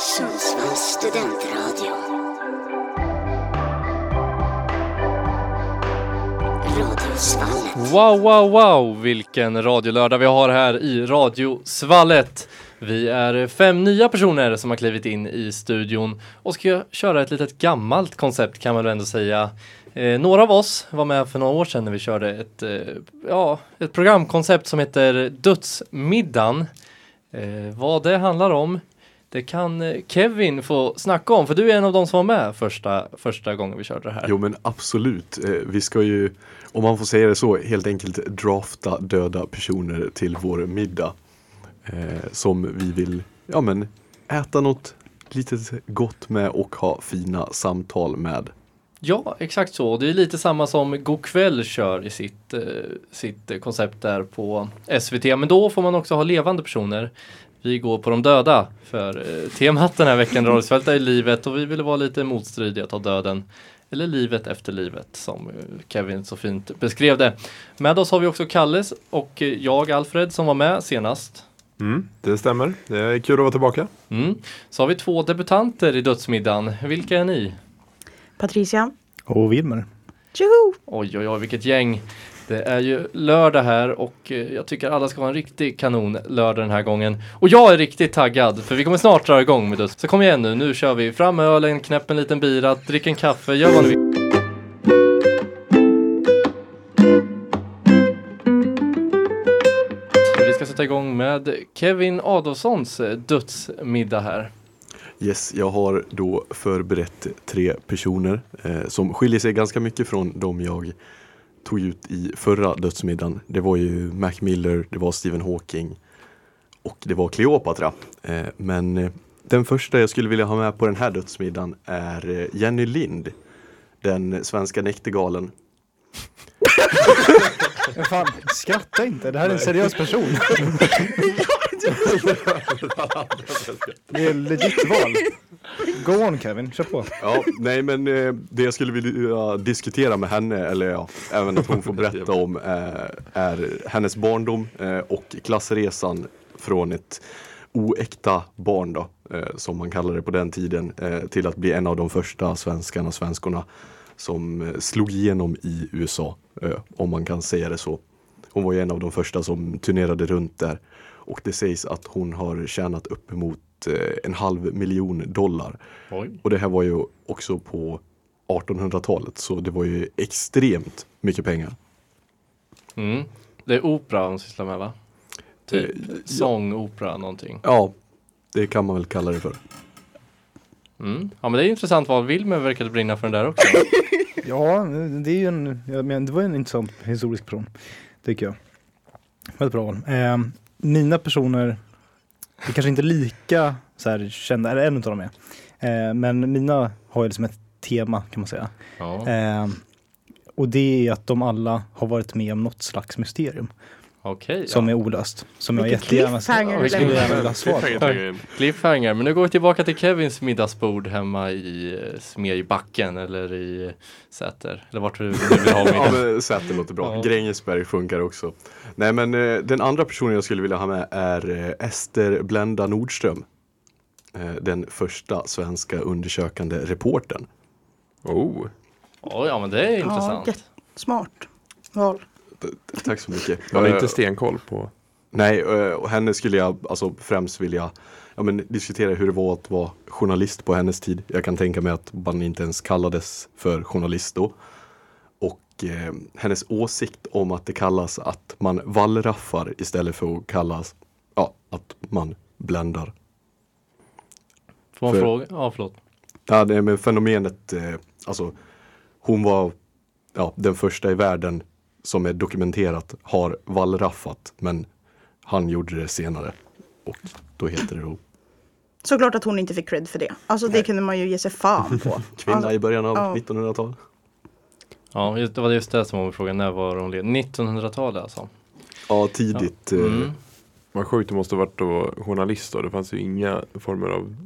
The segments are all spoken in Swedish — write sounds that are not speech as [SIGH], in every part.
Sundsvalls studentradio. Radiosvallet. Wow, wow, wow, vilken radiolördag vi har här i Radiosvallet. Vi är fem nya personer som har klivit in i studion och ska köra ett litet gammalt koncept kan man väl ändå säga. Eh, några av oss var med för några år sedan när vi körde ett, eh, ja, ett programkoncept som heter Dödsmiddagen. Eh, vad det handlar om det kan eh, Kevin få snacka om för du är en av de som var med första, första gången vi körde det här. Jo men absolut. Eh, Vi ska ju, om man får säga det så, helt enkelt drafta döda personer till vår middag. Eh, som vi vill, ja men, äta något litet gott med och ha fina samtal med. Ja, exakt så. Det är lite samma som Go'kväll kör i sitt, eh, sitt koncept där på SVT. Men då får man också ha levande personer. Vi går på de döda för eh, temat den här veckan Radiosvälta i livet och vi ville vara lite motstridiga, ta döden. Eller livet efter livet som eh, Kevin så fint beskrev det. Med oss har vi också Kalles och eh, jag Alfred som var med senast. Mm, det stämmer. Det är kul att vara tillbaka. Mm. Så har vi två debutanter i Dödsmiddagen. Vilka är ni? Patricia. Och Wilmer. Tjoho! Oj, oj, oj, vilket gäng. Det är ju lördag här och eh, jag tycker alla ska ha en riktig kanon lördag den här gången. Och jag är riktigt taggad för vi kommer snart dra igång med det. Så kom igen nu, nu kör vi. Fram med ölen, knäpp en liten bira, drick en kaffe, gör vad ni vill. Vi ska sätta igång med Kevin Adolfssons eh, dödsmiddag här. Yes, jag har då förberett tre personer eh, som skiljer sig ganska mycket från de jag tog ut i förra dödsmiddagen. Det var ju Mac Miller, det var Stephen Hawking och det var Cleopatra. Eh, men eh, den första jag skulle vilja ha med på den här dödsmiddagen är eh, Jenny Lind, den svenska näktergalen. [LAUGHS] Fan, skratta inte. Det här är en seriös person. [LAUGHS] [LAUGHS] [LAUGHS] Det är legit val. Go on Kevin, kör på. Ja, nej men eh, det jag skulle vilja diskutera med henne, eller ja, även att hon får berätta om, eh, är hennes barndom eh, och klassresan från ett oäkta barn då, som man kallade det på den tiden, till att bli en av de första svenskarna, svenskorna som slog igenom i USA, om man kan säga det så. Hon var ju en av de första som turnerade runt där och det sägs att hon har tjänat uppemot eh, en halv miljon dollar. Oj. Och det här var ju också på 1800-talet så det var ju extremt mycket pengar. Mm. Det är opera hon sysslar med va? Typ Eh, ja. sång, opera, någonting. Ja, det kan man väl kalla det för. Mm. Ja men det är intressant vad Wilmer verkade brinna för den där också. [LAUGHS] Ja, det är ju en, jag menar, det var en intressant historisk person. Tycker jag. Väldigt bra val. Eh, mina personer är kanske inte lika så här, kända, eller en av dem är. Eh, men mina har ju liksom ett tema kan man säga. Ja. Eh, och det är att de alla har varit med om något slags mysterium Okej. som ja. är olöst. Som jag Vilket jättegärna cliffhanger Ja, du vi skulle gärna vilja ha svar på. Cliffhanger. Men nu går vi tillbaka till Kevins middagsbord hemma i eh, Smedjebacken eller i Säter. Eller vart du vill ha [LAUGHS] Ja, middag. men Säter låter bra. Ja. Grängesberg funkar också. Nej men eh, den andra personen jag skulle vilja ha med är eh, Ester Blenda Nordström. Eh, den första svenska undersökande reportern. Oh, Oj, ja men det är intressant. jätte- Smart val. Tack så mycket. jag har Eh, inte stenkoll på. Nej, eh, och henne skulle jag alltså främst vilja ja, men, diskutera hur det var att vara journalist på hennes tid. Jag kan tänka mig att man inte ens kallades för journalist då. Och eh, hennes åsikt om att det kallas att man wallraffar istället för att kallas ja, att man bländar. Får man För- fråga? Ja, förlåt. Ja, det med fenomenet, eh, alltså hon var ja, den första i världen som är dokumenterat har wallraffat men han gjorde det senare. Och då heter det då Såklart att hon inte fick cred för det. Alltså det kunde man ju ge sig fan på. [LAUGHS] kvinna Alltså, i början av ja. 1900-talet. Ja, just, det var just det som var min fråga. När var hon led? 1900-talet alltså? Ja, tidigt. eh, Mm. Vad sjukt det måste ha varit att vara journalist då. Det fanns ju inga former av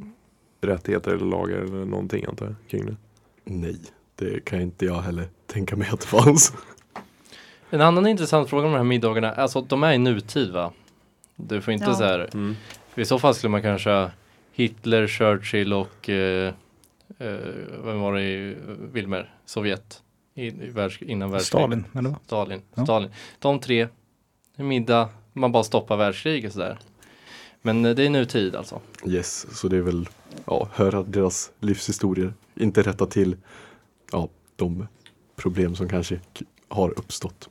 rättigheter eller lagar eller någonting antar jag kring det. Nej, det kan inte jag heller tänka mig att det fanns. En annan intressant fråga om de här middagarna, alltså de är i nutid va? Du får inte Ja. så här, Mm. i så fall skulle man kanske Hitler, Churchill och eh, eh, vem var det i Wilmer? Sovjet? I, i världs, innan världskriget. Stalin, eller? Stalin. Ja. Stalin. De tre, middag, man bara stoppar världskriget sådär. Men eh, det är nutid alltså. Yes, så det är väl ja, höra deras livshistorier. Inte rätta till ja, de problem som kanske har uppstått.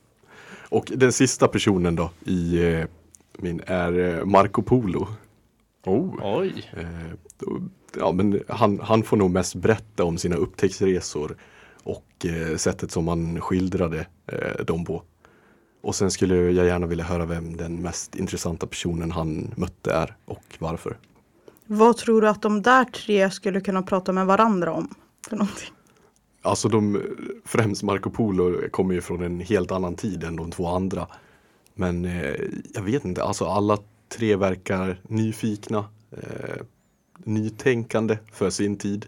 Och den sista personen då i eh, min är eh, Marco Polo. Oh. Oj! Eh, då- ja, men han, han får nog mest berätta om sina upptäcktsresor och eh, sättet som han skildrade eh, dem på. Och sen skulle jag gärna vilja höra vem den mest intressanta personen han mötte är och varför. Vad tror du att de där tre skulle kunna prata med varandra om? För någonting? Alltså de, främst Marco Polo kommer ju från en helt annan tid än de två andra. Men eh, jag vet inte, alltså alla tre verkar nyfikna, eh, nytänkande för sin tid.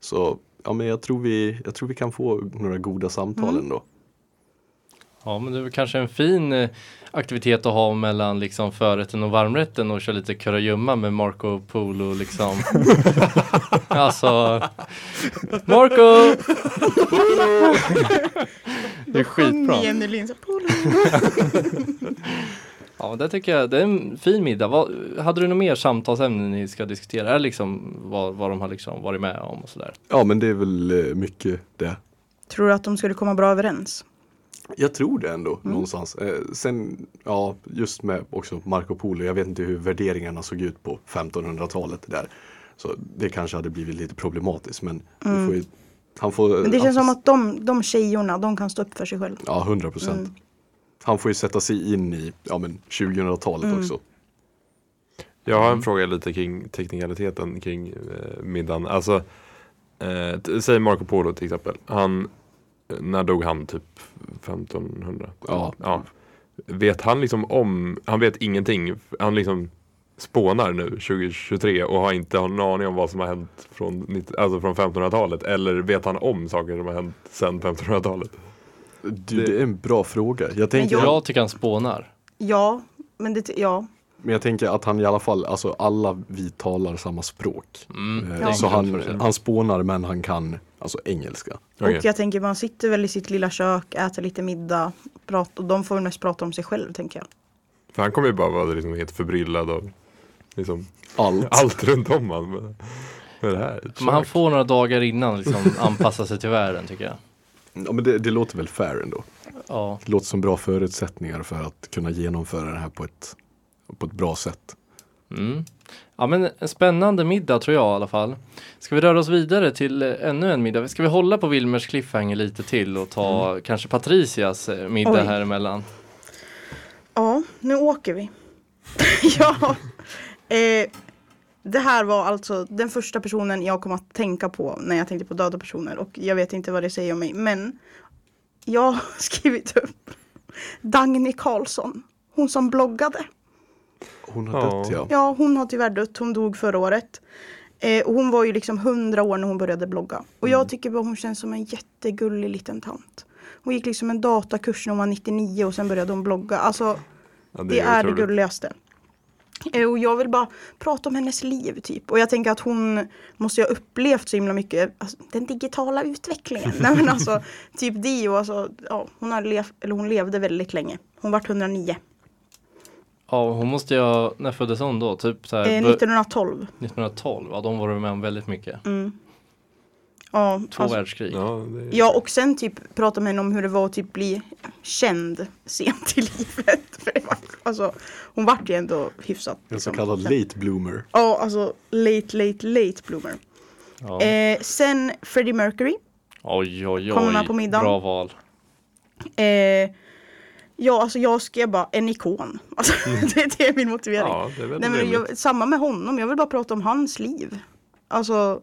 Så ja, men jag tror vi, jag tror vi kan få några goda samtal Mm. ändå. Ja men det är kanske en fin eh, aktivitet att ha mellan liksom förrätten och varmrätten och köra lite kurragömma med Marco Polo liksom. [LAUGHS] alltså Marco! det är skitbra. Jenny "Polo." [LAUGHS] Ja det tycker jag, det är en fin middag. Vad, hade du något mer samtalsämnen ni ska diskutera? Liksom vad, vad de har liksom varit med om och sådär? Ja men det är väl eh, mycket det. Tror du att de skulle komma bra överens? Jag tror det ändå Mm. någonstans. Eh, sen, ja, just med också Marco Polo. Jag vet inte hur värderingarna såg ut på 1500-talet där. Så det kanske hade blivit lite problematiskt men vi får ju, han får... Mm. Men det han känns får- som att de, de tjejorna, de kan stå upp för sig själv. Ja, 100 procent. Mm. Han får ju sätta sig in i ja, men 2000-talet Mm. också. Jag har en fråga lite kring teknikaliteten kring eh, middagen. Alltså, eh, säg Marco Polo till exempel. Han, när dog han? Typ 1500? Ja. ja. Vet han liksom om, han vet ingenting. Han liksom spånar nu 2023 och har inte någon aning om vad som har hänt från, 90 alltså från 1500-talet. Eller vet han om saker som har hänt sedan 1500-talet? Du, det är en bra fråga. Jag tänker, jag- Jag tycker han spånar. Ja, men det, ja. Men jag tänker att han i alla fall, alltså alla vi talar samma språk. Mm, Eh, Så han, han spånar men han kan alltså engelska. Okej. Och jag tänker man sitter väl i sitt lilla kök, äter lite middag, prat, och de får väl mest prata om sig själv tänker jag. För han kommer ju bara vara liksom helt förbryllad av liksom, Allt. [LAUGHS] allt runt om han med, med det här. Men han får några dagar innan liksom [LAUGHS] anpassa sig till världen tycker jag. Ja, men det, det låter väl fair ändå. Ja, Det låter som bra förutsättningar för att kunna genomföra det här på ett, på ett bra sätt. mm. ja men en spännande middag tror jag i alla fall. Ska vi röra oss vidare till eh, ännu en middag? Ska vi hålla på Wilmers cliffhanger lite till och ta kanske Patricias eh, middag Oj. här emellan? Ja, nu åker vi. [LAUGHS] ja. Eh, det här var alltså den första personen jag kom att tänka på när jag tänkte på döda personer och jag vet inte vad det säger om mig men jag har [LAUGHS] skrivit upp Dagny Karlsson, hon som bloggade. Hon har Ja. dött ja. Ja, hon har tyvärr dött. Hon dog förra året. Eh, och hon var ju liksom 100 år när hon började blogga. Och jag tycker bara hon känns som en jättegullig liten tant. Hon gick liksom en datakurs när hon var 99 och sen började hon blogga. Alltså Ja, det, är det otroligt. gulligaste. Eh, Och jag vill bara prata om hennes liv typ. Och jag tänker att hon måste ju ha upplevt så himla mycket, alltså, den digitala utvecklingen. [LAUGHS] Nej men alltså, typ Dio, alltså, ja, hon, har lev, eller hon levde väldigt länge. Hon var 109, Ja, hon måste ju ha, när föddes hon då? Typ så här, eh, bör- 1912. 1912, ja de var med om väldigt mycket. Mm. Ja, Två alltså, världskrig. Ja, är... Ja och sen typ prata med henne om hur det var att typ bli känd sent i livet. [LAUGHS] För det var, alltså, hon vart ju ändå hyfsat. En så liksom. kallad late bloomer. Ja alltså late late late bloomer. Ja. Eh, sen Freddie Mercury. Oj oj kommer med oj, på middagen. bra val. Eh, ja alltså jag skrev bara en ikon. [LAUGHS] Alltså, det, det är min motivering. ja, är Nej, men jag, samma med honom, jag vill bara prata om hans liv. Alltså,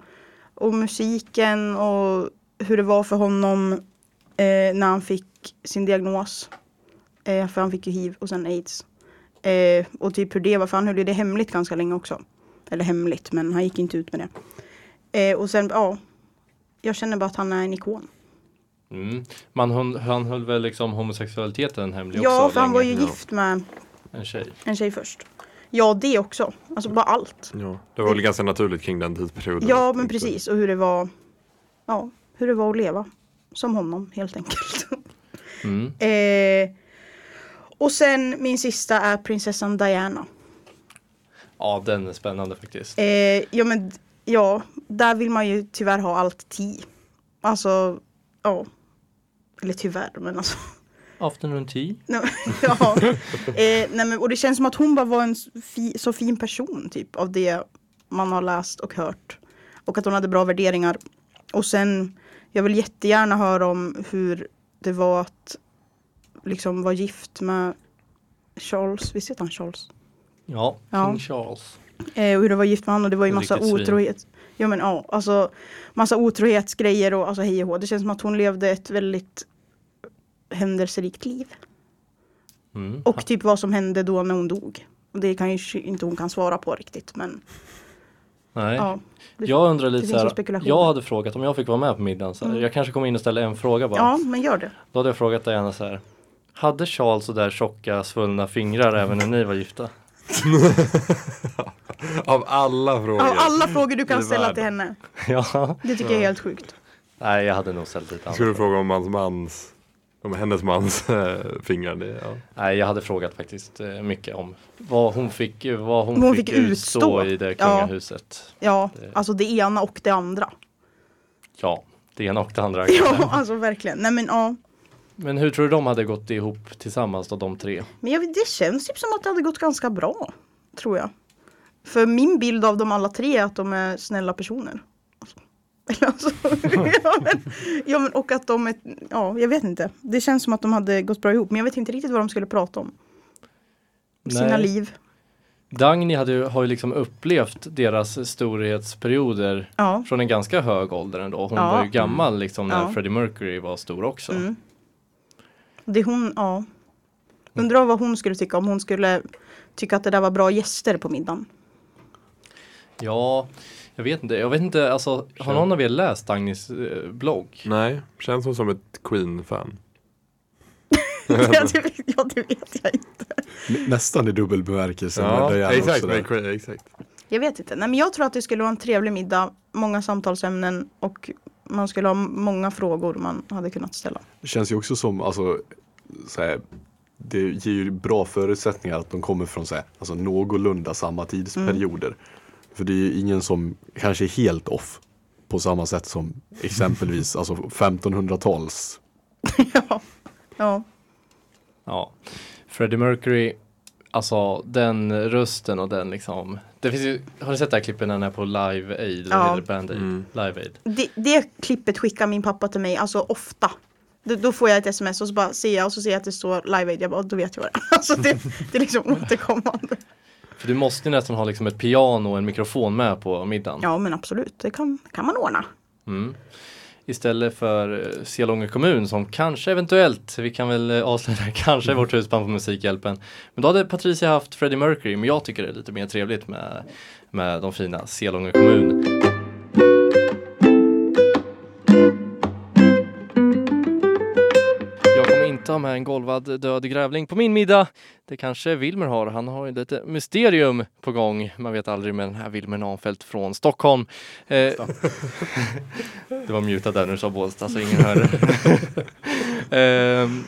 och musiken och hur det var för honom eh, när han fick sin diagnos. Eh, för han fick ju hiv och sen aids. Eh, och typ hur det var, för han höll ju det hemligt ganska länge också. Eller hemligt, men han gick inte ut med det. Eh, och sen, ja. Jag känner bara att han är en ikon. Mm. Man, han, han höll väl liksom homosexualiteten hemlig Ja, också för han var ju länge. gift med En tjej. en tjej först. Ja, det också. Alltså bara allt. Ja, det var väl ganska naturligt kring den tidsperioden. Ja, men precis. Och hur det var. Ja, hur det var att leva. Som honom helt enkelt. [LAUGHS] Mm. eh, och sen min sista är prinsessan Diana. Ja, den är spännande faktiskt. Eh, ja, men ja, där vill man ju tyvärr ha allt ti. Alltså, ja. Eller tyvärr, men alltså. Afternoon tea. [LAUGHS] Ja. eh, nej, men, och det känns som att hon bara var en fi, så fin person typ av det man har läst och hört. Och att hon hade bra värderingar. Och sen, jag vill jättegärna höra om hur det var att liksom vara gift med Charles, visst heter han Charles? Ja, Ja. King Charles. Eh, och hur det var gift med honom och det var ju En massa otrohet. Ja men ja, alltså massa otrohetsgrejer och alltså hej och hå. Det känns som att hon levde ett väldigt händelserikt liv. Mm. Och typ vad som hände då när hon dog. Och det kan ju inte hon kan svara på riktigt men Nej. ja. Det- Jag undrar lite så här, jag hade frågat om jag fick vara med på middagen, så här, Mm. jag kanske kommer in och ställer en fråga bara. Ja men gör det. Då hade jag frågat Diana så här, hade Charles så där tjocka svullna fingrar även när ni var gifta? [LAUGHS] Av alla frågor. Av alla frågor du kan ställa världen. till henne. [LAUGHS] ja. Det tycker jag är helt sjukt. Nej, jag hade nog ställt lite Ska du andra fråga om hans mans, om hennes mans äh, fingrar? Det, ja. Nej, jag hade frågat faktiskt eh, mycket om vad hon fick, vad hon, Hon fick, fick utstå, utstå. i det Ja. kungahuset. Ja, Det- alltså det ena och det andra. Ja, det ena och det andra. [LAUGHS] Ja, alltså verkligen. Nej men ja. Men hur tror du de hade gått ihop tillsammans då, de tre? Men jag, det känns typ som att det hade gått ganska bra. Tror jag. För min bild av dem alla tre är att de är snälla personer. Alltså, [LAUGHS] eller alltså, ja, men, ja men och att de är, ja jag vet inte. Det känns som att de hade gått bra ihop. Men jag vet inte riktigt vad de skulle prata om. Sina Nej. liv. Dagny hade, har ju liksom upplevt deras storhetsperioder Ja. från en ganska hög ålder ändå. Hon Ja. var ju gammal liksom när. Freddie Mercury var stor också. Mm. Det hon, ja. Undrar vad hon skulle tycka om hon skulle tycka att det där var bra gäster på middagen. Ja, jag vet inte. Jag vet inte, alltså har någon av er läst Dagnys eh, blogg? Nej, känns hon som ett Queen-fan. [LAUGHS] ja, det, vet- ja, det vet jag inte. Nä- Nästan i dubbel bemärkelse Ja, exakt, exakt. Jag vet inte. Nej, men jag tror att det skulle vara en trevlig middag. Många samtalsämnen och man skulle ha många frågor man hade kunnat ställa. Det känns ju också som, alltså, så här, det ger ju bra förutsättningar att de kommer från så här, alltså, någorlunda samma tidsperioder. För det är ju ingen som kanske är helt off på samma sätt som exempelvis alltså 1500-tals. [LAUGHS] ja. ja. Ja. Freddie Mercury, alltså den rösten och den liksom. Det finns ju, har du sett det här klippet när han är på Live Aid? Ja. Band Aid? Mm. Live Aid. Det, det klippet skickar min pappa till mig, alltså ofta. Då, då får jag ett sms och så bara ser jag och så ser jag att det står live aid. Jag bara, då vet jag vad det är. [LAUGHS] Alltså det, det är liksom [LAUGHS] återkommande. För du måste ju nästan ha liksom ett piano och en mikrofon med på middagen. Ja men absolut, det kan, kan man ordna. Mm. Istället för eh, Selånge Selånga kommun som kanske eventuellt, vi kan väl eh, avslöja [LAUGHS] kanske är vårt husband på Musikhjälpen. Men då hade Patricia haft Freddie Mercury, men jag tycker det är lite mer trevligt med, med de fina Selånga kommun. Ha med en golvad död grävling på min middag. Det kanske Wilmer har. Han har ju lite mysterium på gång. Man vet aldrig med den här Wilmer Nahnfeldt från Stockholm. Eh, [LAUGHS] det var mutat där du sa Bålsta så ingen hörde. [LAUGHS] Ehm,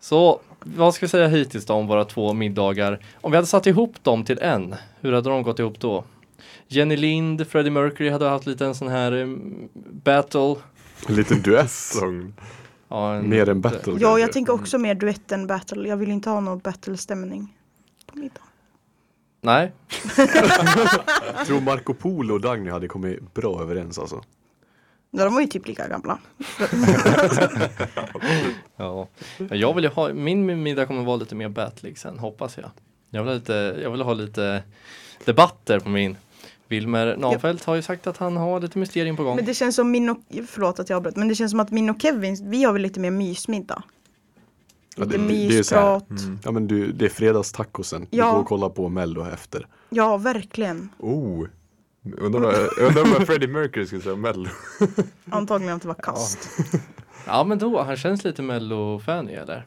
så vad ska vi säga hittills då om våra två middagar? Om vi hade satt ihop dem till en, hur hade de gått ihop då? Jenny Lind, Freddie Mercury hade haft lite en sån här um, battle. En liten duett. Ja, en, Mer än battle. Ja, jag tänker också mer duett än battle. Jag vill inte ha någon battle-stämning på middagen. Nej, Jag [LAUGHS] tror Marco Polo och Dagny hade kommit bra överens alltså. Ja, de var ju typ lika gamla. [LAUGHS] ja. Men Jag vill ju ha, min middag kommer vara lite mer battlig sen, hoppas jag. Jag vill ha lite, jag vill ha lite debatter på min. Wilmer Nahnfeldt har ju sagt att han har lite mysterium på gång. Men det känns som min och, förlåt att jag avbröt, men det känns som att min och Kevin, vi har väl lite mer mysmiddag. Ja, Lite det- det- det är mysprat. Ja men du, det är fredagstacosen. Du Ja. går och kollar på mello efter. Ja, verkligen. Oh. Undrar vad- [LAUGHS] vad Freddie Mercury skulle säga om Mello. [LAUGHS] Antagligen att det var kast. Ja men då, han känns lite mello-fan eller?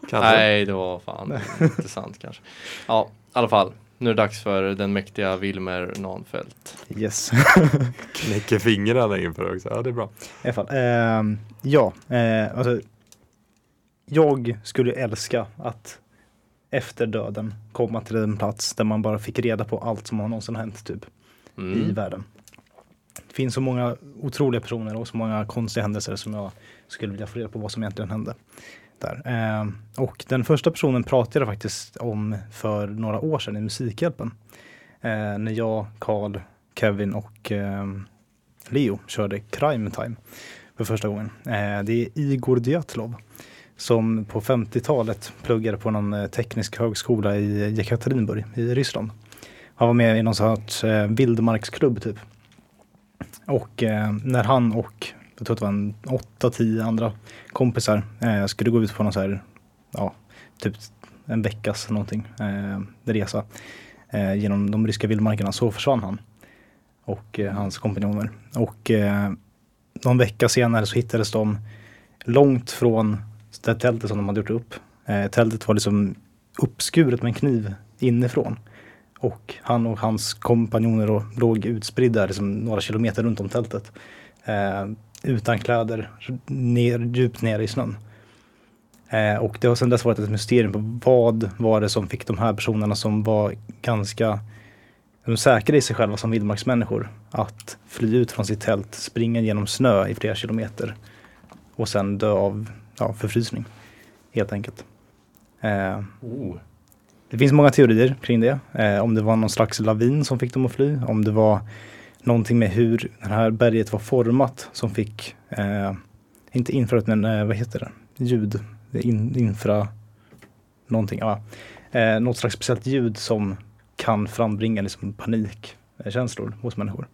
Kanske. Nej, det var fan inte sant kanske. Ja, alla fall, nu är det dags för den mäktiga Wilmer Nahnfeldt. Yes. [LAUGHS] Knäcker fingrarna inför också. Ja, det är bra. I alla fall. ehm, ja, eh, alltså. Jag skulle älska att efter döden komma till en plats där man bara fick reda på allt som har någonsin hänt typ i Mm. världen. Det finns så många otroliga personer och så många konstiga händelser som jag skulle vilja få reda på vad som egentligen hände. Där. Eh, och den första personen pratade jag faktiskt om för några år sedan i Musikhjälpen. Eh, när jag, Karl, Kevin och eh, Leo körde Crime Time för första gången. Eh, det är Igor Djatlov som på 50-talet pluggade på någon eh, teknisk högskola i Jekaterinburg i Ryssland. Han var med i någon sorts eh, vildmarksklubb typ. Och eh, när han och, jag tror att det var en 8-10 andra kompisar eh, skulle gå ut på någon så här, ja, typ en veckas någonting, eh, resa eh, genom de ryska vildmarkerna så försvann han. Och eh, hans kompanjoner. Och eh, någon vecka senare så hittades de långt från det tältet som de hade gjort upp. Eh, tältet var liksom uppskuret med en kniv inifrån. Och han och hans kompanjoner då låg utspridda liksom några kilometer runt om tältet. Eh, utan kläder, ner, djupt ner i snön. Eh, och det har sedan dess varit ett mysterium på vad var det som fick de här personerna som var ganska de säkra i sig själva som vildmarksmänniskor att fly ut från sitt tält, springa genom snö i flera kilometer och sen dö av ja, förfrysning. Helt enkelt. Eh, Oh. det finns många teorier kring det. Eh, om det var någon slags lavin som fick dem att fly. Om det var någonting med hur det här berget var format som fick, eh, inte infrarött men eh, vad heter det? Ljud. In, infra någonting. Ja. Eh, något slags speciellt ljud som kan frambringa liksom panikkänslor hos människor.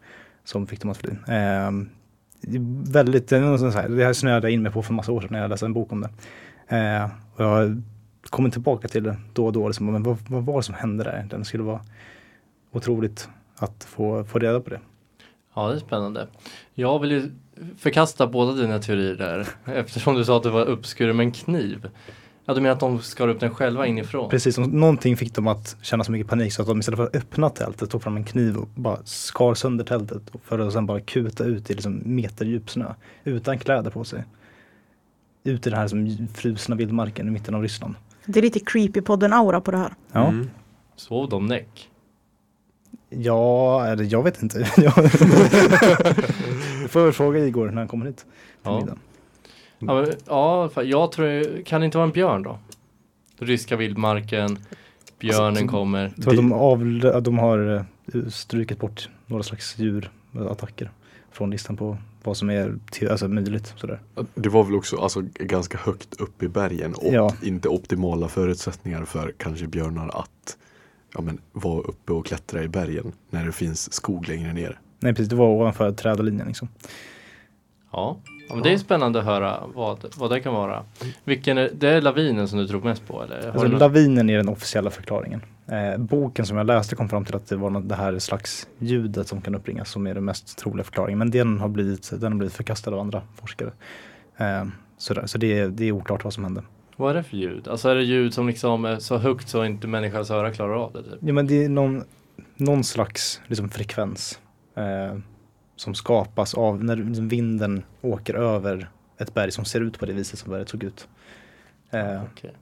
Som fick dem att fly. Eh, det väldigt, det, här, snöade jag in mig på för massa år sedan när jag läste en bok om det. Eh, och jag kommer tillbaka till det då och då. Liksom, men vad, vad var det som hände där? Det skulle vara otroligt att få, få reda på det. Ja, det är spännande. Jag vill ju förkasta båda dina teorier där [LAUGHS] eftersom du sa att det var uppskuren med en kniv. Ja, du menar att de skar upp den själva inifrån? Precis någonting fick dem att känna så mycket panik så att de istället för att öppna tältet tog fram en kniv och bara skar sönder tältet för att sen bara kuta ut i liksom meterdjup snö utan kläder på sig. Ut i den här som frusna vildmarken i mitten av Ryssland. Det är lite creepy podden aura på det här. Ja, Mm. Sov de näck? Ja eller jag vet inte. [LAUGHS] Jag- Du får väl fråga Igor när han kommer hit. Till Ja. Ja, men, ja, jag tror, kan det inte vara en björn då? Ryska vildmarken, björnen Alltså, kommer. Jag tror att de, avl- de har eh, strukit bort några slags djurattacker från listan på vad som är te- alltså, möjligt. Sådär. Det var väl också alltså, ganska högt upp i bergen och Ja. inte optimala förutsättningar för kanske björnar att ja, men, vara uppe och klättra i bergen när det finns skog längre ner. Nej precis, det var ovanför trädlinjen liksom. Ja, ja men det är spännande att höra vad, vad det kan vara. Vilken är, det är lavinen som du tror mest på eller? Alltså, lavinen är den officiella förklaringen. Eh, boken som jag läste kom fram till att det var något, det här slags ljudet som kan uppringas som är den mest troliga förklaringen. Men den har blivit, den har blivit förkastad av andra forskare. Eh, sådär. Så det är, det är oklart vad som hände. Vad är det för ljud? Alltså är det ljud som liksom är så högt så inte människans öra klarar av det? Typ? Ja men det är någon, någon slags liksom, frekvens eh, som skapas av när liksom, vinden åker över ett berg som ser ut på det viset som berget såg ut. Eh, Okej.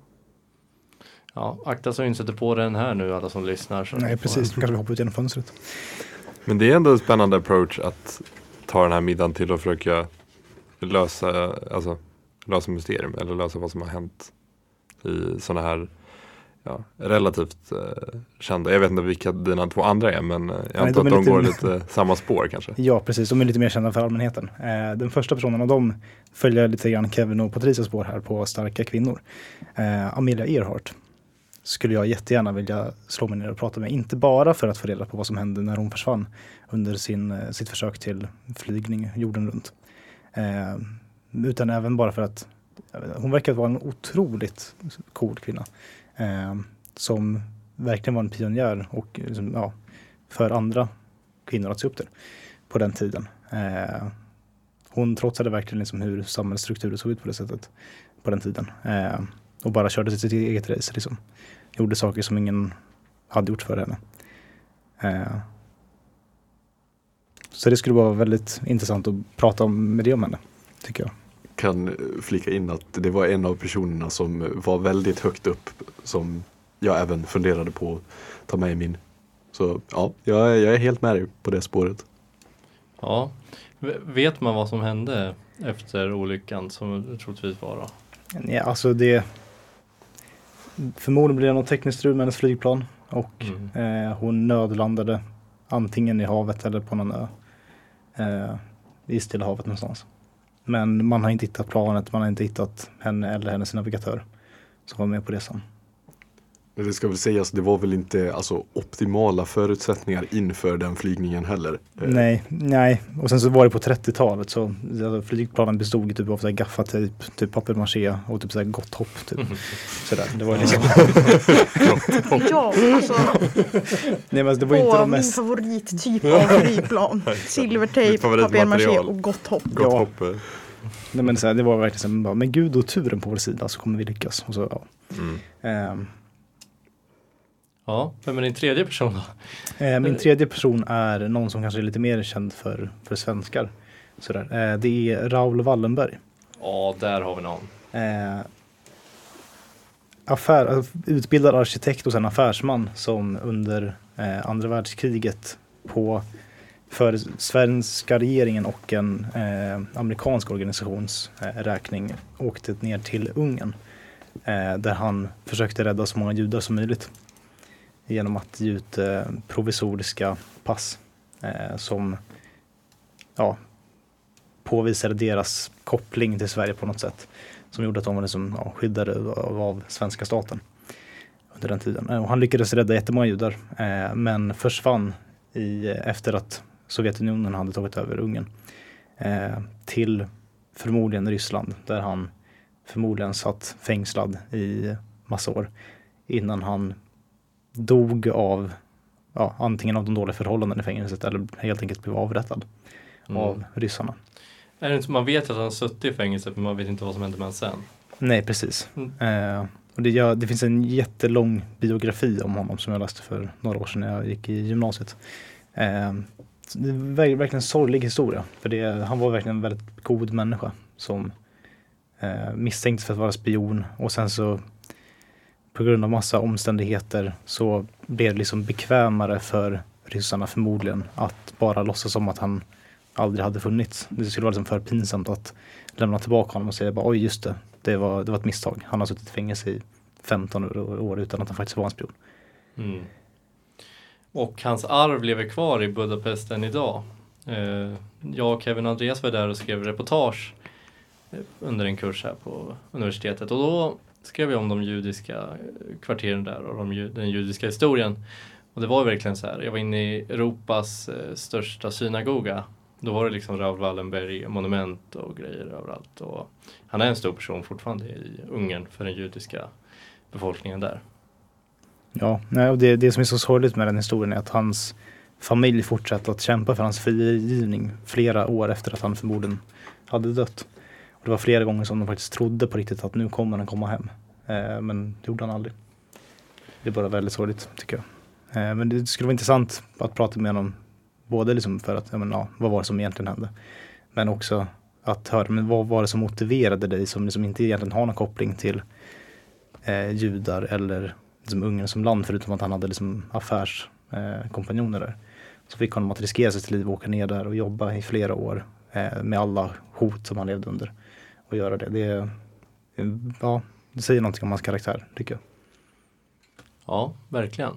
Ja, akta så inte sätter på den här nu alla som lyssnar. Så nej precis, då kanske vi hoppar ut genom fönstret. Men det är ändå en spännande approach att ta den här middagen till och försöka lösa, alltså, lösa mysterium eller lösa vad som har hänt i sådana här ja, relativt eh, kända. Jag vet inte vilka dina två andra är men eh, jag antar att de lite- går lite [LAUGHS] samma spår kanske. Ja, precis. De är lite mer kända för allmänheten. Eh, den första personen av dem följer lite grann Kevin och Patricias spår här på starka kvinnor. Eh, Amelia Earhart skulle jag jättegärna vilja slå mig ner och prata med. Inte bara för att få reda på vad som hände när hon försvann under sin, eh, sitt försök till flygning jorden runt. Utan även bara för att hon verkar vara en otroligt cool kvinna. Eh, som verkligen var en pionjär och liksom, ja, för andra kvinnor att se upp till på den tiden. Eh, hon trotsade verkligen liksom hur samhällsstrukturen såg ut på det sättet på den tiden. Eh, och bara körde sitt eget race. Liksom. Gjorde saker som ingen hade gjort för henne. Eh, så det skulle vara väldigt intressant att prata om med det om henne, tycker jag. Kan flika in att det var en av personerna som var väldigt högt upp som jag även funderade på att ta med i min. Så ja, jag är, jag är helt med dig på det spåret. Ja. Vet man vad som hände efter olyckan som det troligtvis var då? Ja, alltså det... Förmodligen blev det något tekniskt strul med hennes flygplan och Mm. eh, hon nödlandade antingen i havet eller på någon ö. Eh, I Stilla havet någonstans. Men man har inte hittat planet, man har inte hittat henne eller hennes navigatör som var med på resan. Men det ska väl sägas, det var väl inte alltså, optimala förutsättningar inför den flygningen heller. Eh, Nej, nej. Och sen så var det på 30-talet så alltså, flygplanen bestod typ av så här gaffatejp, typ papier-maché och typ så här gott hopp. Typ. [LAUGHS] Sådär. Det var ju liksom, [LAUGHS] Ja, alltså nej men det var inte de min mest favorittyp av flygplan. [LAUGHS] Silvertejp, papier-maché och gott hopp. Gott Ja. hopp. eh. Nej men så här, det var verkligen så här, bara, men gud och turen på vår sida så kommer vi lyckas. Och så, ja. Mm. Ehm, Ja, vem är din tredje person då? eh, min tredje person är någon som kanske är lite mer känd för, för svenskar. Sådär. Eh, det är Raoul Wallenberg. Ja, där har vi någon. Eh, affär, utbildad arkitekt och sen affärsman som under eh, andra världskriget på för svenska regeringen och en eh, amerikansk organisations eh, räkning åkte ner till Ungern. Eh, där han försökte rädda så många judar som möjligt. Genom att ge ut eh, provisoriska pass eh, som ja, påvisade deras koppling till Sverige på något sätt. Som gjorde att de var liksom, ja, skyddade av, av svenska staten under den tiden. Eh, och han lyckades rädda jättemånga judar eh, men försvann i, efter att Sovjetunionen hade tagit över Ungern eh, till förmodligen Ryssland där han förmodligen satt fängslad i massa år innan han dog av ja, antingen av de dåliga förhållanden i fängelset eller helt enkelt blev avrättad Mm. av ryssarna. Är det inte, man vet att han suttit i fängelse men man vet inte vad som hände med honom sen. Nej, precis. Mm. Eh, och det, ja, det finns en jättelång biografi om honom som jag läste för några år sedan när jag gick i gymnasiet. Eh, det är ver- verkligen en sorglig historia. För det, han var verkligen en väldigt god människa som eh, misstänktes för att vara spion och sen så på grund av massa omständigheter så blev det liksom bekvämare för ryssarna förmodligen att bara låtsas som att han aldrig hade funnits. Det skulle vara liksom för pinsamt att lämna tillbaka honom och säga bara oj just det, det var, det var ett misstag. Han har suttit i fängelse i 15 år- utan att han faktiskt var en spion. Mm. Och hans arv lever kvar i Budapest än idag. Eh, jag och Kevin och Andreas var där och skrev reportage under en kurs här på universitetet och då skrev jag om de judiska eh, kvarteren där och de, den judiska historien. Och det var verkligen så här, jag var inne i Europas eh, största synagoga. Då var det liksom Raoul Wallenberg monument och grejer överallt. Och han är en stor person fortfarande i Ungern för den judiska befolkningen där. Ja, och det, det som är så sorgligt med den historien är att hans familj fortsatte att kämpa för hans frigivning flera år efter att han förmodligen hade dött. Och det var flera gånger som de faktiskt trodde på riktigt att nu kommer han komma hem. Eh, men det gjorde han aldrig. Det är bara väldigt sorgligt tycker jag. Eh, men det skulle vara intressant att prata med honom. Både liksom för att, ja, men, ja, vad var det som egentligen hände? Men också att höra, men vad var det som motiverade dig som liksom inte egentligen har någon koppling till eh, judar eller liksom Ungern som land förutom att han hade liksom affärskompanjoner eh, där. Så fick honom att riskera sitt liv och åka ner där och jobba i flera år eh, med alla hot som han levde under. Och göra det. Det, är- ja, det säger någonting om hans karaktär tycker jag. Ja, verkligen.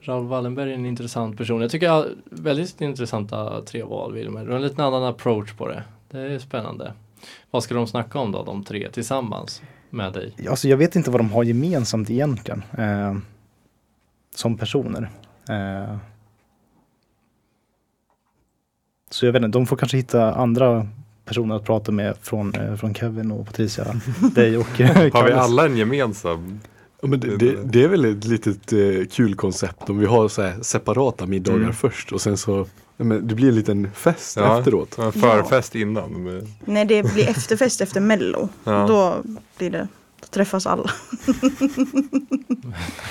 Raoul Wallenberg är en intressant person. Jag tycker jag har väldigt intressanta tre val, Wilmer. Du har en liten annan approach på det. Det är spännande. Vad ska de snacka om då, de tre tillsammans med dig? Alltså jag vet inte vad de har gemensamt egentligen. Eh, som personer. Eh, så jag vet inte, de får kanske hitta andra personer att prata med från, eh, från Kevin och Patricia. dig och eh, Har vi alla en gemensam? Ja, men det, det, det är väl ett litet eh, kul koncept om vi har så här separata middagar Mm. först och sen så ja, men det blir en liten fest Ja. efteråt. En förfest innan. med- När det blir efterfest efter mello, Ja. då blir det Då träffas alla. [LAUGHS]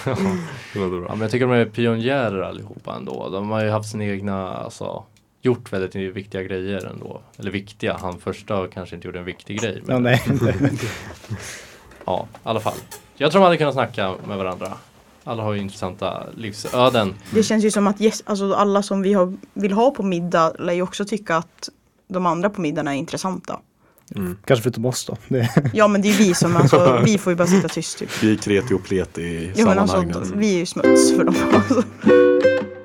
Det låter Ja, bra. men jag tycker de är pionjärer allihopa ändå. De har ju haft sina egna, alltså gjort väldigt viktiga grejer ändå. Eller viktiga, han första kanske inte gjorde en viktig grej. Ja, Men, nej. [LAUGHS] ja, i alla fall. Jag tror de hade kunnat snacka med varandra. Alla har ju intressanta livsöden. Det känns ju som att yes, alltså alla som vi har, vill ha på middag lär ju också tycka att de andra på middagen är intressanta. Mm. Kanske förutom oss då. Det, Ja men det är ju vi som, alltså, [LAUGHS] vi får ju bara sitta tyst typ. Vi är kreti och pleti i Ja men alltså, sammanhanget. vi är ju smuts för dem. Alltså. [LAUGHS]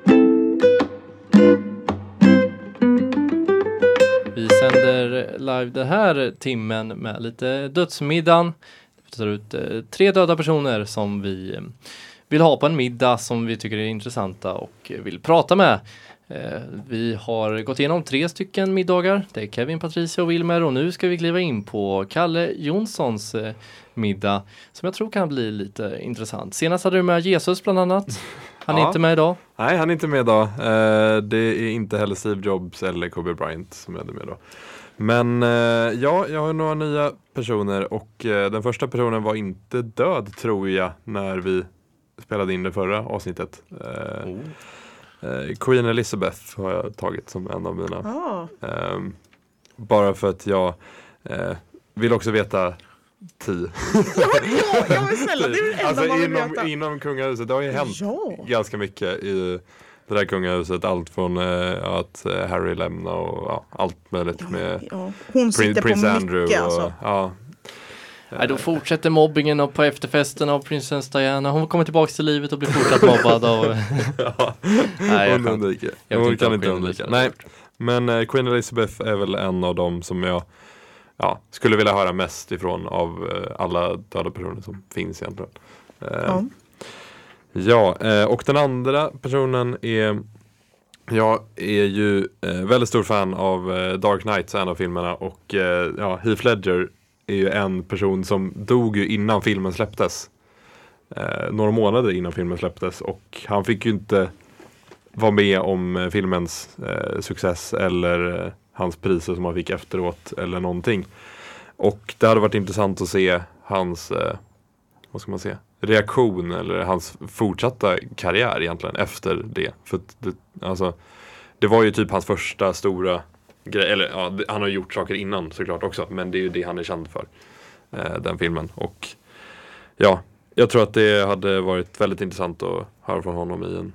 sänder live den här timmen med lite Dödsmiddagen. Vi tar ut eh, tre döda personer som vi eh, vill ha på en middag som vi tycker är intressanta och vill prata med. Eh, vi har gått igenom tre stycken middagar. Det är Kevin, Patricia och Wilmer och nu ska vi kliva in på Kalle Jonssons middag som jag tror kan bli lite intressant. Senast hade du med Jesus bland annat. [LAUGHS] Han är Ja. inte med idag. Nej, han är inte med idag. Eh, det är inte heller Steve Jobs eller Kobe Bryant som är med då. Men eh, ja, jag har några nya personer och eh, den första personen var inte död tror jag när vi spelade in det förra avsnittet. Eh, Queen Elizabeth har jag tagit som en av mina. Ehm, bara för att jag vill också veta tid. Ja, ja men snälla det är det enda alltså man vill inom, veta. inom kungahuset, det har ju hänt Ja. ganska mycket i det där kungahuset. Allt från eh, att eh, Harry lämnar och ja, allt möjligt med Ja. Hon Prin- Prins på Andrew. mycket Och, alltså. ja, Nej, då fortsätter mobbingen och på efterfesten av prinsess Diana. Hon kommer tillbaka till livet och blir fortsatt mobbad av... [LAUGHS] ja, Nej, jag hon undviker. Hon inte kan inte undvika. Nej, men eh, Queen Elizabeth är väl en av dem som jag ja, skulle vilja höra mest ifrån av eh, alla döda personer som finns egentligen. Eh, Ja. Ja, eh, och den andra personen är Jag är ju väldigt stor fan av Dark Knight, en av filmerna och ja, Heath Ledger är ju en person som dog ju innan filmen släpptes. Några månader innan filmen släpptes och han fick ju inte vara med om filmens eh, success eller hans priser som han fick efteråt eller någonting. Och det hade varit intressant att se hans, eh, vad ska man säga, reaktion eller hans fortsatta karriär egentligen efter det. För det, alltså, det var ju typ hans första stora grej, eller ja, han har gjort saker innan såklart också, men det är ju det han är känd för. Eh, den filmen. Och ja, jag tror att det hade varit väldigt intressant att höra från honom i en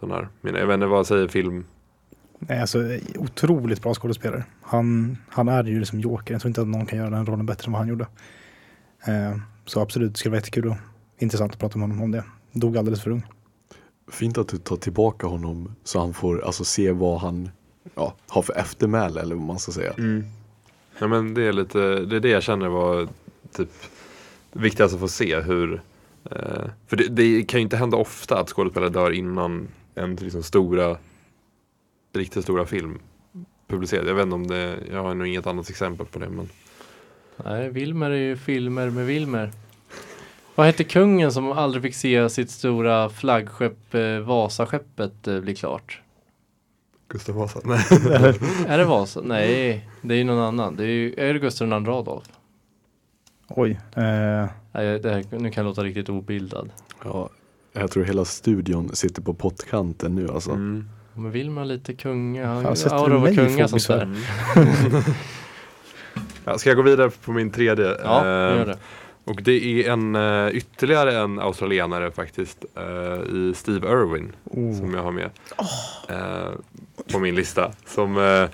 sån här, jag vet inte vad säger film? Nej, alltså, otroligt bra skådespelare. Han, han är ju liksom joker. Jag tror inte att någon kan göra den rollen bättre än vad han gjorde. Eh, så absolut, det skulle vara jättekul och intressant att prata med honom om det. Dog alldeles för ung. Fint att du tar tillbaka honom så han får alltså se vad han ja, har för eftermäle eller vad man ska säga. Ja men det är lite, det är det jag känner var typ viktigast att få se hur eh, För det, det kan ju inte hända ofta att skådespelare dör innan en liksom stora Riktigt stora film publiceras. Jag vet inte om det, jag har nog inget annat exempel på det men Nej, Wilmer är ju filmer med Wilmer. Vad hette kungen som aldrig fick se sitt stora flaggskepp eh, Vasaskeppet eh, bli klart? Gustav Vasa? Nej. [LAUGHS] Är det Vasa? Nej, det är ju någon annan. Det är ju är det Gustav II Adolf. Oj. Eh, Nej, det här, nu kan jag låta riktigt obildad. Ja, jag tror hela studion sitter på pottkanten nu alltså. Mm. Men Wilmer har lite kunga, han aura av kunga sånt där. [LAUGHS] Ja, ska jag gå vidare på min tredje? Ja, Eh, gör det. Och det är en uh, ytterligare en australienare faktiskt eh, i Steve Irwin oh. som jag har med eh, på min lista. Som, eh,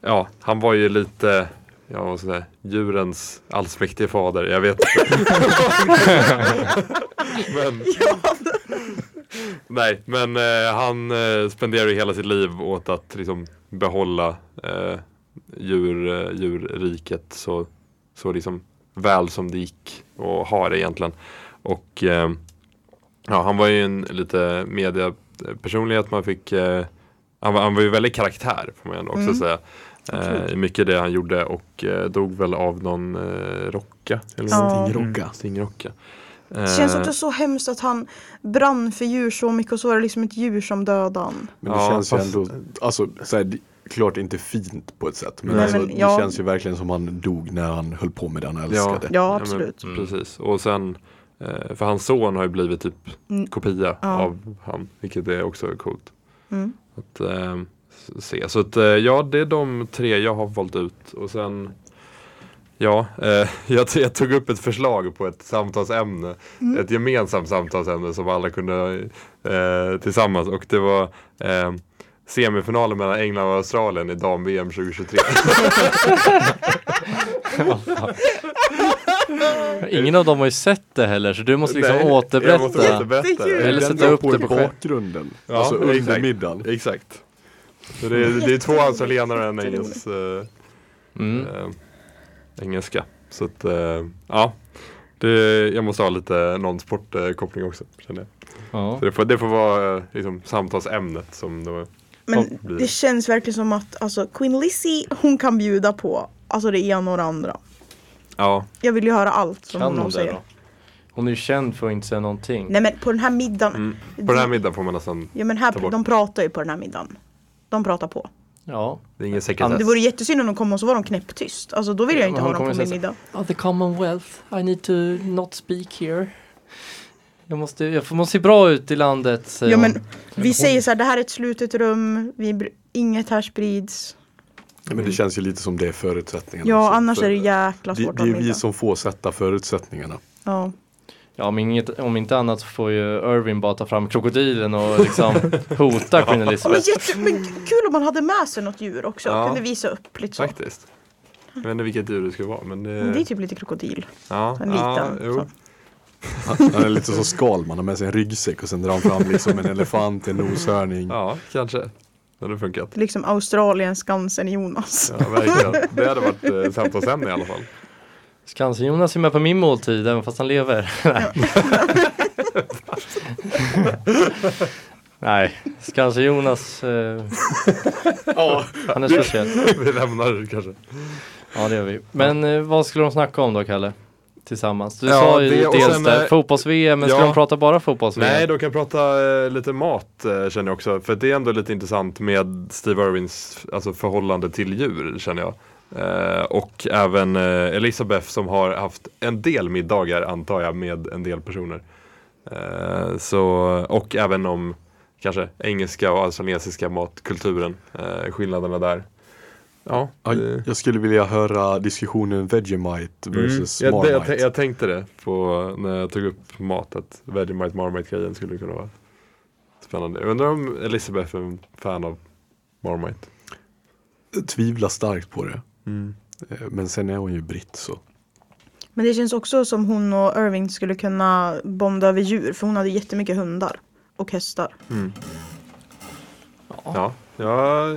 ja, han var ju lite, ja vad ska jag säga, djurens allsmäktige fader. Jag vet inte. [LAUGHS] [LAUGHS] men, nej, men eh, han eh, spenderar ju hela sitt liv åt att liksom behålla eh, djur, eh, djurriket så, så liksom väl som det gick och har det egentligen. Och eh, ja, han var ju en lite mediapersonlighet. Man fick, eh, han, var, han var ju väldigt karaktär får man ändå också Mm. säga. Eh, mycket det han gjorde och eh, dog väl av någon eh, rocka. Eller Ja. någonting. Stingrocka. Stingrocka. Det känns Eh, också så hemskt att han brann för djur så mycket och så är det liksom ett djur som dödade han. Men det Ja, känns ju fast- ändå, alltså så här, det- klart inte fint på ett sätt. Men, Nej, alltså, men det ja. känns ju verkligen som han dog när han höll på med det han älskade. Ja, men absolut. Mm. Precis. Och sen, eh, för hans son har ju blivit typ Mm. kopia Ja. av han, vilket är också coolt. Mm. Att s- se. Så att, ja, det är de tre jag har valt ut. Och sen, ja, eh, [LAUGHS] jag, jag tog upp ett förslag på ett samtalsämne. Mm. Ett gemensamt samtalsämne som alla kunde eh, tillsammans. Och det var eh, semifinalen mellan England och Australien i dam-VM 2023. [LAUGHS] Ingen av dem har ju sett det heller så du måste liksom Nej, jag återberätta. måste återberätta. Det är kul. Eller sätta upp det på bakgrunden. Ja, alltså under exakt. middagen. Exakt. Så det, är, det är två australienare och en engelsk, eh, Mm. Engelska. Så att, eh, ja. Det, jag måste ha lite non-sport-koppling också. Känner jag. Ja. Så det, får, det får vara eh, liksom, samtalsämnet som det. Men blir det känns verkligen som att alltså, Queen Lizzie, hon kan bjuda på alltså det ena och det andra. Ja, Jag vill ju höra allt som Kan hon, hon säger. då? Hon är ju känd för att inte säga någonting. Nej men på den här middagen. mm. På den här middagen får man nästan, Ja men här, Ta bort. de pratar ju på den här middagen. De pratar på. Ja. det är ingen Det sekretess. vore jättesynd om de kom och så var de knäpptyst. Alltså då vill jag inte ha dem på min säga middag. Oh, the commonwealth, I need to not speak here. Jag måste, jag måste se bra ut i landet säger Ja hon. men vi säger så här, det här är ett slutet rum, vi, inget här sprids. Ja, men det känns ju lite som det är förutsättningarna. Ja annars för- är det jäkla det, svårt det ha är vi som får sätta förutsättningarna. Ja. Ja, om, inget, om inte annat så får ju Irving bara ta fram krokodilen och liksom [LAUGHS] hota Queen Ja, men, Elizabeth. jätte, men kul om man hade med sig något djur också. Ja. Kunde visa upp lite så. Faktiskt. Jag vet inte vilket djur det skulle vara men det, Men det är typ lite krokodil. ja, en ja, liten, jo. så. Han, är lite som Skalman, har med sig en ryggsäck och sen drar han fram liksom en elefant, en noshörning. ja, kanske. Det hade funkat. Liksom Australiens Skansen Jonas. Ja, verkligen. Det hade varit eh, samtalsämne i alla fall. Skansen-Jonas är med på min måltid även fast han lever. [LAUGHS] Nej, Skansen-Jonas, eh, han är speciell. [LAUGHS] Vi lämnar det kanske. Ja det gör vi. Men eh, vad skulle de snacka om då Kalle? Tillsammans. Du Ja, sa ju det dels sen, där, eh, fotbolls-VM, men ska ja. de prata bara fotbolls-VM? Nej, de kan prata eh, lite mat eh, känner jag också. För det är ändå lite intressant med Steve Irwins alltså, förhållande till djur känner jag. Eh, och även eh, Elisabeth som har haft en del middagar antar jag med en del personer. Eh, så, och även om kanske engelska och australiensiska matkulturen, eh, skillnaderna där. Ja, det- jag skulle vilja höra diskussionen Vegemite versus Mm. jag, det, jag, Marmite. tän- jag tänkte det på när jag tog upp mat att Vegemite Marmite grejen skulle kunna vara spännande. Jag undrar om Elisabeth är en fan av Marmite. Tvivlar starkt på det. Eh, Men sen är hon ju britt så. Men det känns också som hon och Irving skulle kunna bonda över djur. För hon hade jättemycket hundar. Och hästar. Ja, ja,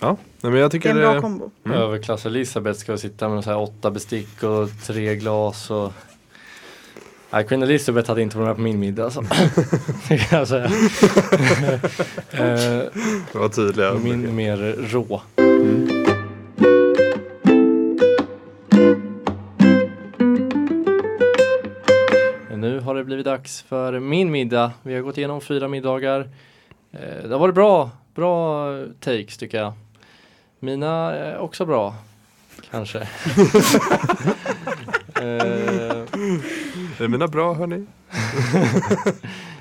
ja. Nej, men jag Det är tycker en bra det, kombo. Mm. Överklass Elisabeth ska sitta med så här åtta bestick och tre glas och Nej, Queen Elizabeth hade inte varit med på min middag alltså. [LAUGHS] Det kan jag säga. [LAUGHS] Eh, det var tydliga. min mer rå. Det dags för min middag. Vi har gått igenom fyra middagar. Eh, Det har varit bra, bra takes tycker jag. Mina är också bra, kanske. [LAUGHS] Eh, Är mina bra hörni?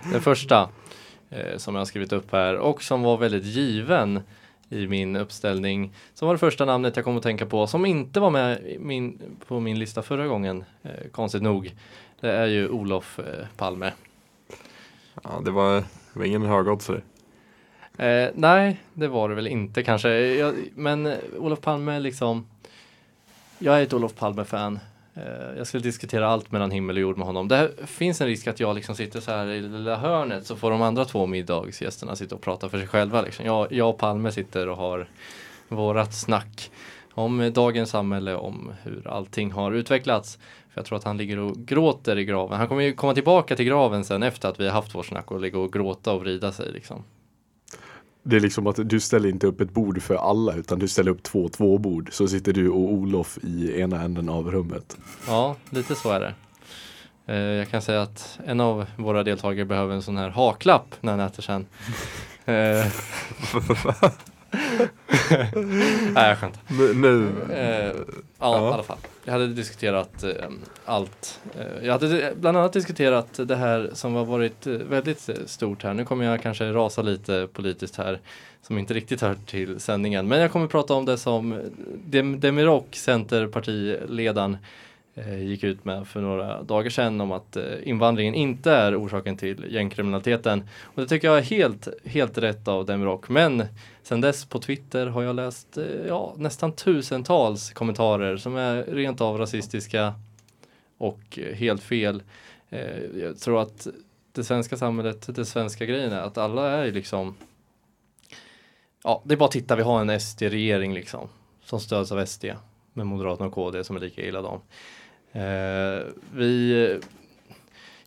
[LAUGHS] Den första eh, som jag har skrivit upp här och som var väldigt given i min uppställning. Som var det första namnet jag kom att tänka på som inte var med min, på min lista förra gången. Eh, konstigt nog. Det är ju Olof eh, Palme. Ja, det var, det var ingen högoddsare. Eh, nej, det var det väl inte kanske. Jag, men eh, Olof Palme liksom. Jag är ett Olof Palme-fan. Eh, jag skulle diskutera allt mellan himmel och jord med honom. Det finns en risk att jag liksom sitter så här i det lilla hörnet så får de andra två middagsgästerna sitta och prata för sig själva. Liksom. Jag, jag och Palme sitter och har vårat snack om eh, dagens samhälle, om hur allting har utvecklats. För jag tror att han ligger och gråter i graven. Han kommer ju komma tillbaka till graven sen efter att vi har haft vår snack och ligga och gråta och vrida sig liksom. Det är liksom att du ställer inte upp ett bord för alla utan du ställer upp två två bord. Så sitter du och Olof i ena änden av rummet. Ja, lite så är det. Eh, jag kan säga att en av våra deltagare behöver en sån här haklapp när han äter sen. [LAUGHS] [LAUGHS] [LAUGHS] Nej, jag skämtar. Nu, Eh, ja, Ja. i alla fall. Jag hade diskuterat eh, allt. Eh, jag hade bland annat diskuterat det här som har varit eh, väldigt stort här. Nu kommer jag kanske rasa lite politiskt här som inte riktigt hör till sändningen. Men jag kommer prata om det som Dem- Demirok, Centerpartiledaren, Eh, gick ut med för några dagar sedan om att eh, invandringen inte är orsaken till gängkriminaliteten. Och det tycker jag är helt, helt rätt av Demirok. Men Sen dess på Twitter har jag läst eh, ja, nästan tusentals kommentarer som är rent av rasistiska och helt fel. Jag tror att det svenska samhället, det svenska grejen är att alla är ju liksom Ja, det är bara att titta, vi har en SD-regering liksom som stöds av SD med Moderaterna och KD som är lika illa dem. Eh, vi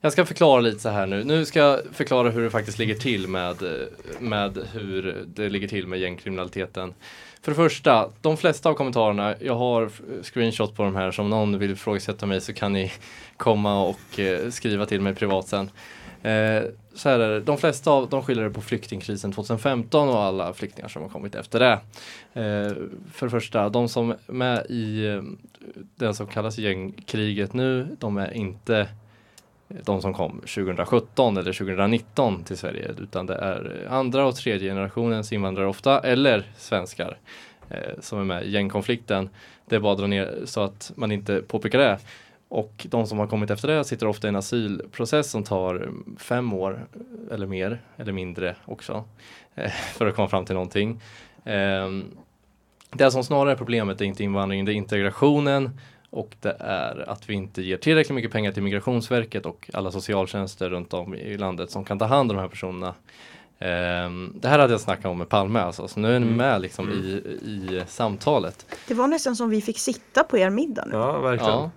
jag ska förklara lite så här nu. Nu ska jag förklara hur det faktiskt ligger till med, eh, med hur det ligger till med gängkriminaliteten. För det första, de flesta av kommentarerna, jag har screenshot på de här, så om någon vill ifrågasätta mig så kan ni komma och eh, skriva till mig privat sen. Eh, så här är det, de flesta av dem skyller det på flyktingkrisen 2015 och alla flyktingar som har kommit efter det. Eh, för det första, de som är med i eh, det som kallas gängkriget nu, de är inte de som kom 2017 eller 2019 till Sverige utan det är andra och tredje generationens invandrare ofta eller svenskar eh, som är med i gängkonflikten. Det är bara att dra ner så att man inte påpekar det. Och de som har kommit efter det sitter ofta i en asylprocess som tar fem år eller mer eller mindre också eh, för att komma fram till någonting. Ehm, det som snarare är problemet är inte invandringen, det är integrationen och det är att vi inte ger tillräckligt mycket pengar till Migrationsverket och alla socialtjänster runt om i landet som kan ta hand om de här personerna. Ehm, det här hade jag snackat om med Palme alltså, så nu är ni Mm. med liksom i, i samtalet. Det var nästan som vi fick sitta på er middag nu. Ja, verkligen. Ja.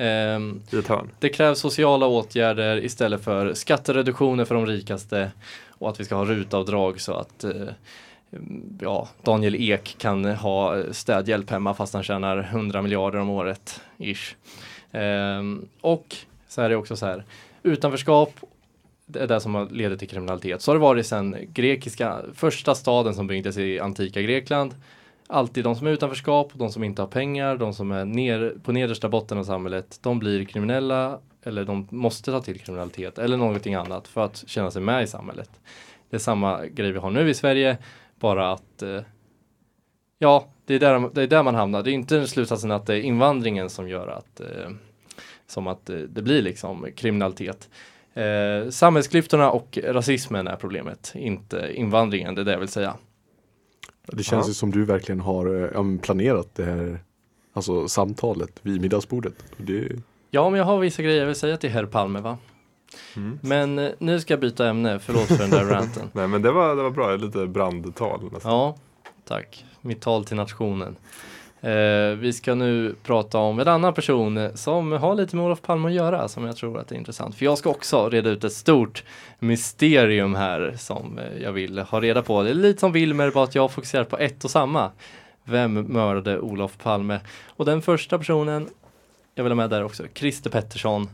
Ehm, I ett hörn. det krävs sociala åtgärder istället för skattereduktioner för de rikaste och att vi ska ha rutavdrag så att eh, ja, Daniel Ek kan ha städhjälp hemma fast han tjänar 100 miljarder om året. Ish. Ehm, och så är det också så här, utanförskap det är det som leder till kriminalitet. Så har det varit sedan grekiska, första staden som byggdes i antika Grekland. Alltid de som är utanförskap, de som inte har pengar, de som är ner, på nedersta botten av samhället, de blir kriminella eller de måste ta till kriminalitet eller någonting annat för att känna sig med i samhället. Det är samma grej vi har nu i Sverige, bara att eh, ja, det är, där, det är där man hamnar. Det är inte slutsatsen att det är invandringen som gör att eh, som att eh, det blir liksom kriminalitet. Eh, samhällsklyftorna och rasismen är problemet, inte invandringen, det är det jag vill säga. Det känns ju som du verkligen har eh, ja, planerat det här Alltså samtalet vid middagsbordet. Det, Ja, men jag har vissa grejer jag vill säga till herr Palme va? Mm. Men eh, nu ska jag byta ämne, förlåt för den där [LAUGHS] ranten. Nej men det var, det var bra, lite brandtal nästan. Ja, tack. Mitt tal till nationen. Eh, vi ska nu prata om en annan person som har lite med Olof Palme att göra som jag tror att det är intressant. För jag ska också reda ut ett stort mysterium här som eh, jag vill ha reda på. Det är lite som Wilmer, bara att jag fokuserar på ett och samma. Vem mördade Olof Palme? Och den första personen, jag vill ha med där också, Christer Pettersson.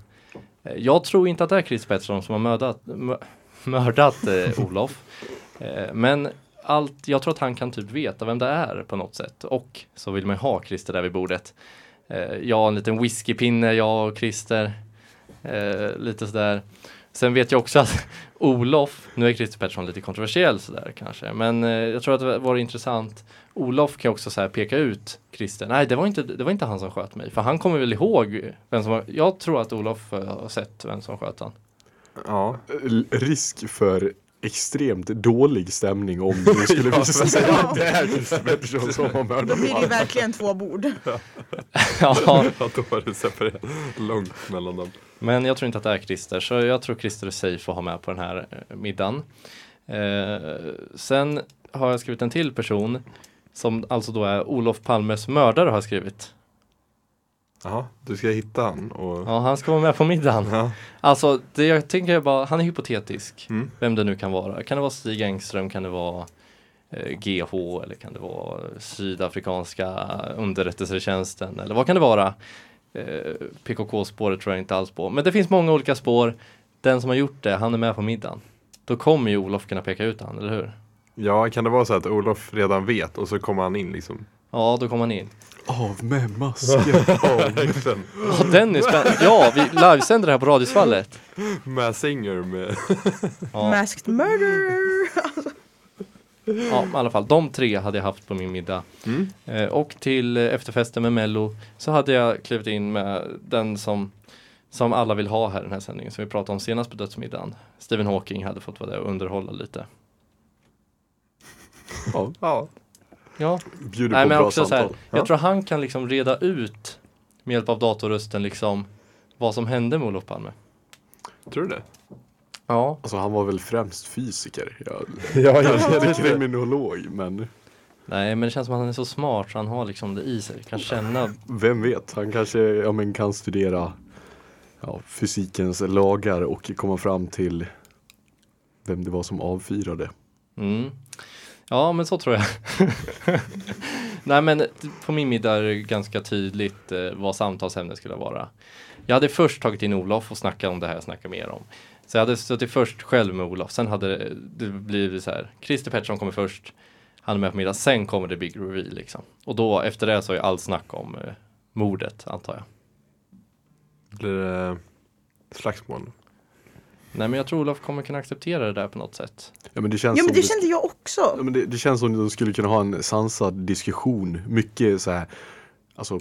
Eh, jag tror inte att det är Christer Pettersson som har mördat, mördat eh, Olof. Eh, men allt, jag tror att han kan typ veta vem det är på något sätt. Och så vill man ha Christer där vid bordet. Eh, jag har en liten whiskypinne, jag och Christer. Eh, lite sådär. Sen vet jag också att [LAUGHS] Olof, nu är Christer Pettersson lite kontroversiell sådär kanske, men eh, jag tror att det var intressant. Olof kan också så här peka ut Christer. Nej, det var, inte, det var inte han som sköt mig, för han kommer väl ihåg vem som var, Jag tror att Olof har sett vem som sköt han. Ja. Risk för extremt dålig stämning om det [LAUGHS] skulle Ja, visa sig ja. att det är Christer Pettersson som har Då mördat blir det ju verkligen två bord. ja, ja, [LAUGHS] då var det separerat långt mellan dem. Men jag tror inte att det är Christer, så jag tror Christer är safe att ha med på den här eh, middagen. Eh, sen har jag skrivit en till person som alltså då är Olof Palmes mördare har jag skrivit. Jaha, du ska hitta han och... Ja, han ska vara med på middagen. Ja. Alltså, det jag tänker är bara, han är hypotetisk. Mm. Vem det nu kan vara. Kan det vara Stig Engström? Kan det vara eh, GH? Eller kan det vara Sydafrikanska underrättelsetjänsten? Eller vad kan det vara? Eh, PKK-spåret tror jag inte alls på. Men det finns många olika spår. Den som har gjort det, han är med på middagen. Då kommer ju Olof kunna peka ut han, eller hur? Ja, kan det vara så att Olof redan vet och så kommer han in liksom? Ja, då kom han in. Av med masken! [LAUGHS] Ja, den är spännande. Ja, vi livesänder det här på Radiosvallet. Med Singer med... Ja. Masked murder! Ja, i alla fall de tre hade jag haft på min middag. Mm. Eh, och till eh, efterfesten med Mello så hade jag klivit in med den som, som alla vill ha här i den här sändningen som vi pratade om senast på dödsmiddagen. Stephen Hawking hade fått vara där och underhålla lite. Ja, Ja. Ja, bjuder Nej, på men bra också så här, samtal. jag tror han kan liksom reda ut med hjälp av datorrösten liksom vad som hände med Olof Palme. Tror du det? Ja, Alltså han var väl främst fysiker. Jag, [LAUGHS] Ja, kanske inte kriminolog, men nej men det känns som att han är så smart så han har liksom det i sig. Kan känna, vem vet? Han kanske ja, men kan studera ja, fysikens lagar och komma fram till vem det var som avfyrade. mm. Ja men så tror jag. [LAUGHS] nej men på min middag är det ganska tydligt eh, vad samtalsämnet skulle vara. Jag hade först tagit in Olof och snackat om det här jag snackar mer om. Så jag hade suttit först själv med Olof, sen hade det- det blivit så här. Christer Pettersson kommer först, han är med på middag, sen kommer det big reveal liksom. Och då efter det så är allt snack om eh, mordet antar jag. Blir det slagsmål? Nej men jag tror Olof kommer kunna acceptera det där på något sätt. Ja men det känns Ja men som det kände jag också. Ja, men det, det känns som att de skulle kunna ha en sansad diskussion. Mycket så här, alltså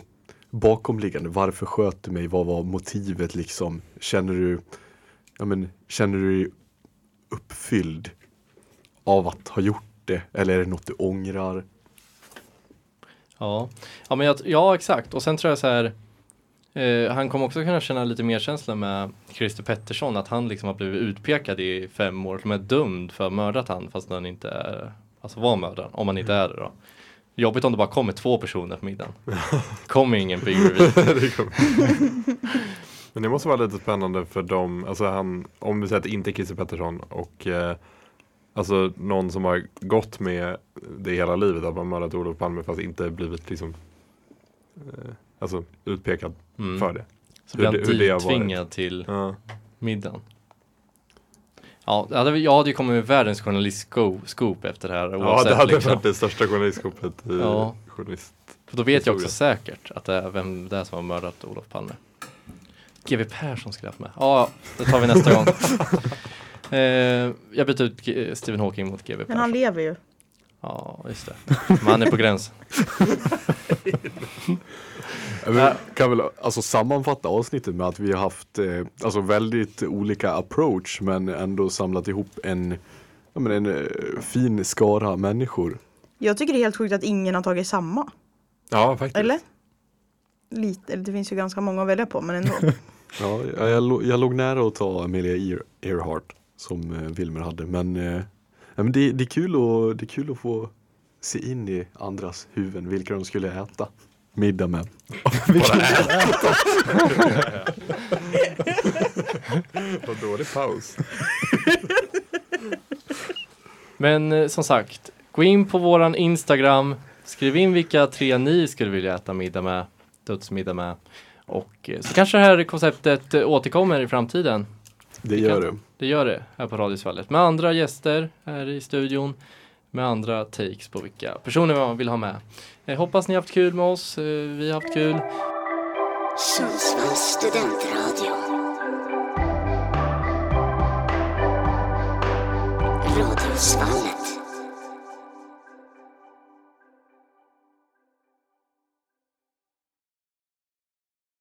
bakomliggande. Varför sköt du mig? Vad var motivet liksom? Känner du, ja men känner du dig uppfylld av att ha gjort det? Eller är det något du ångrar? Ja, ja, men jag, ja exakt. Och sen tror jag så här. Eh, han kommer också kunna känna lite mer känsla med Christer Pettersson. Att han liksom har blivit utpekad i fem år. Som är dömd för att ha mördat han fast han inte är, alltså var mördaren. Om han inte är det då. Jobbigt om det bara kommer två personer på middagen. [LAUGHS] kommer ingen big reveal. [LAUGHS] [LAUGHS] Men det måste vara lite spännande för dem, alltså han, om vi säger att det inte är Christer Pettersson och eh, alltså någon som har gått med det hela livet, att man mördat Olof Palme fast inte blivit liksom eh, alltså utpekad Mm. för det. Så blir han Hur det- hur det har varit. tvingad till Ja. middagen. Ja, jag hade, jag hade ju kommit med världens journalist-scoop efter det här. ja, oavsett, det hade liksom. varit det största journalistskopet i Ja. journalist. För då vet jag också Historia. säkert att det är vem det är som har mördat Olof Palme. GW Persson skulle jag haft med. Ja, det tar vi nästa gång. [LAUGHS] Eh, jag byter ut Stephen Hawking mot GW Men han Persson. lever ju. Ja, just det. Men han är på gränsen. Men kan väl alltså sammanfatta avsnittet med att vi har haft eh, alltså väldigt olika approach men ändå samlat ihop en, ja, men en eh, fin skara människor. Jag tycker det är helt sjukt att ingen har tagit samma. Ja, faktiskt. Eller? Lite, eller det finns ju ganska många att välja på men ändå. [LAUGHS] Ja, jag, jag, jag låg nära att ta Amelia Ear, Earhart som eh, Wilmer hade men, eh, ja, men det, det, är kul att, det är kul att få se in i andras huvuden vilka de skulle äta middag med. Vad dålig paus. Men eh, som sagt, gå in på våran Instagram. Skriv in vilka tre ni skulle vilja äta middag med. Dödsmiddag med. Och eh, så kanske det här konceptet eh, återkommer i framtiden. Det gör det. Det gör det här på Radiosvallet. Med andra gäster här i studion. Med andra takes på vilka personer man vill ha med. Jag hoppas ni har haft kul med oss. Eh, Vi har haft kul. Sundsvalls studentradio. Radiosvallet.